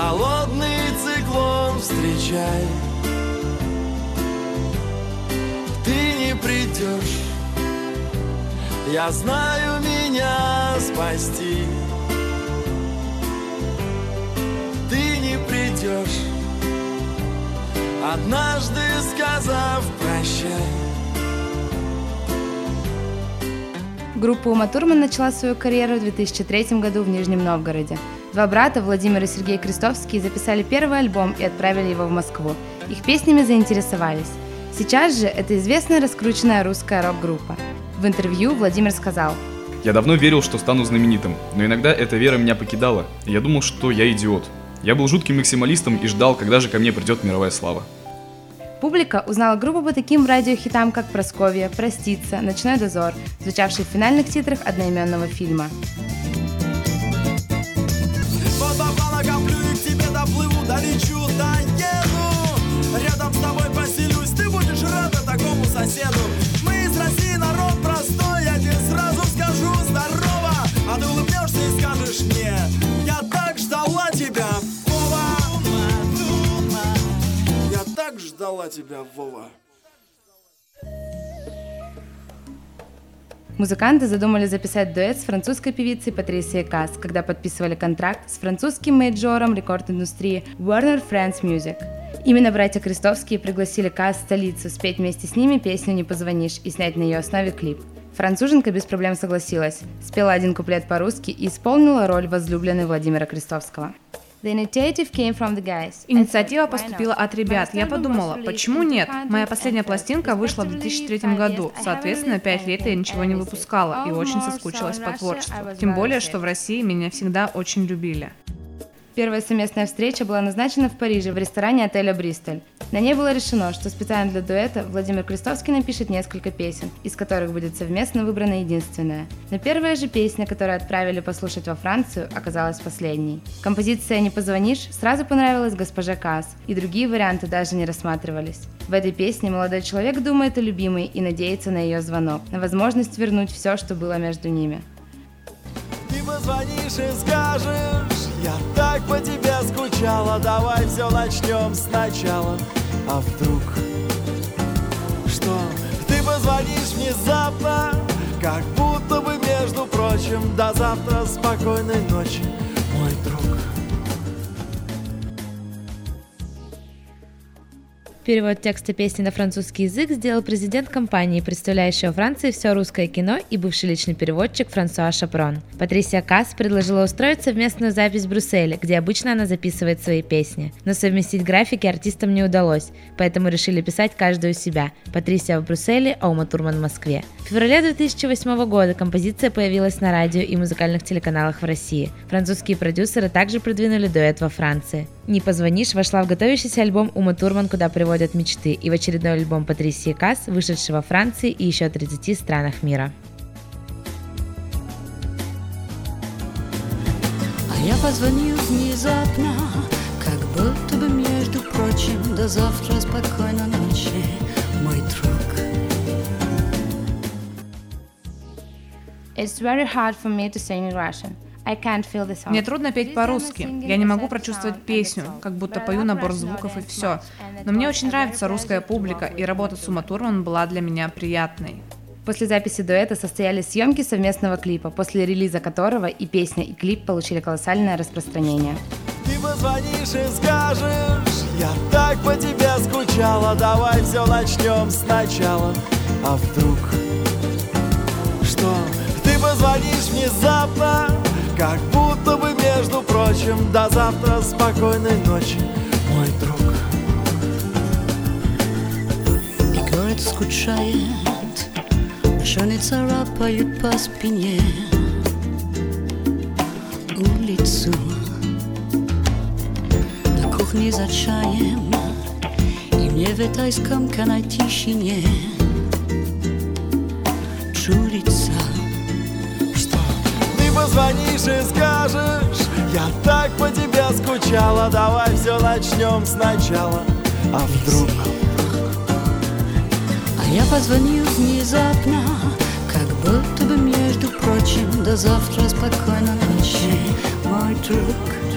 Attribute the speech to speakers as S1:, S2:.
S1: холодный циклон встречай. Ты не придешь, я знаю меня спасти. Ты не придешь, однажды сказав прощай.
S2: Группа Ума Турман начала свою карьеру в 2003 году в Нижнем Новгороде. Два брата, Владимир и Сергей Крестовские, записали первый альбом и отправили его в Москву. Их песнями заинтересовались. Сейчас же это известная раскрученная русская рок-группа. В интервью Владимир сказал,
S3: Я давно верил, что стану знаменитым, но иногда эта вера меня покидала, и я думал, что я идиот. Я был жутким максималистом и ждал, когда же ко мне придет мировая слава.
S2: Публика узнала группу по таким радиохитам, как «Просковья», «Проститься», «Ночной дозор», звучавший в финальных титрах одноименного фильма.
S1: Рядом с тобой поселюсь, ты будешь рада такому соседу ждала тебя, Вова
S2: Музыканты задумали записать дуэт с французской певицей Патрисией Касс, когда подписывали контракт с французским мейджором рекорд-индустрии Warner France Music. Именно братья Крестовские пригласили Касс в столицу спеть вместе с ними песню «Не позвонишь» и снять на ее основе клип. Француженка без проблем согласилась, спела один куплет по-русски и исполнила роль возлюбленной Владимира Крестовского.
S4: Инициатива поступила от ребят. Я подумала, почему нет? Моя последняя пластинка вышла в 2003 году. Соответственно, пять лет я ничего не выпускала и очень соскучилась по творчеству. Тем более, что в России меня всегда очень любили.
S2: Первая совместная встреча была назначена в Париже в ресторане отеля «Бристоль». На ней было решено, что специально для дуэта Владимир Крестовский напишет несколько песен, из которых будет совместно выбрана единственная. Но первая же песня, которую отправили послушать во Францию, оказалась последней. Композиция «Не позвонишь» сразу понравилась госпоже Касс, и другие варианты даже не рассматривались. В этой песне молодой человек думает о любимой и надеется на ее звонок, на возможность вернуть все, что было между ними.
S1: Ты позвонишь и скажешь, я так по тебе скучала, давай все начнем сначала. А вдруг, что? Ты позвонишь внезапно, как будто бы между прочим, до завтра спокойной ночи, мой друг.
S2: Перевод текста песни на французский язык сделал президент компании, представляющей во Франции все русское кино и бывший личный переводчик Франсуа Шапрон. Патрисия Касс предложила устроить совместную запись в Брюсселе, где обычно она записывает свои песни. Но совместить графики артистам не удалось, поэтому решили писать каждую себя. Патрисия в Брюсселе, а Ума Турман в Москве. В феврале 2008 года композиция появилась на радио и музыкальных телеканалах в России. Французские продюсеры также продвинули дуэт во Франции. «Не позвонишь» вошла в готовящийся альбом Ума Турман «Куда приводят мечты» и в очередной альбом Патрисии Касс, вышедший во Франции и еще 30 странах мира.
S5: А я позвонил внезапно, как будто бы между прочим, до завтра спокойной ночи, мой друг.
S2: It's very hard for me to sing in Russian.
S4: Мне трудно петь по-русски. Я не могу прочувствовать песню, как будто пою набор звуков и все. Но мне очень нравится русская публика, и работа с Ума Турман была для меня приятной.
S2: После записи дуэта состоялись съемки совместного клипа, после релиза которого и песня, и клип получили колоссальное распространение.
S1: Ты позвонишь и скажешь, я так по тебе скучала, давай все начнем сначала. А вдруг, что ты позвонишь внезапно, как будто бы между прочим, до завтра спокойной ночи, мой друг.
S5: И город скучает, шоны царапают по спине улицу. На кухне за чаем, и мне в этой скомканной тишине
S1: ты позвонишь и скажешь, я так по тебе скучала, давай все начнем сначала. А вдруг,
S5: А я позвонил внезапно, как будто бы между прочим, до завтра спокойной ночи, мой друг.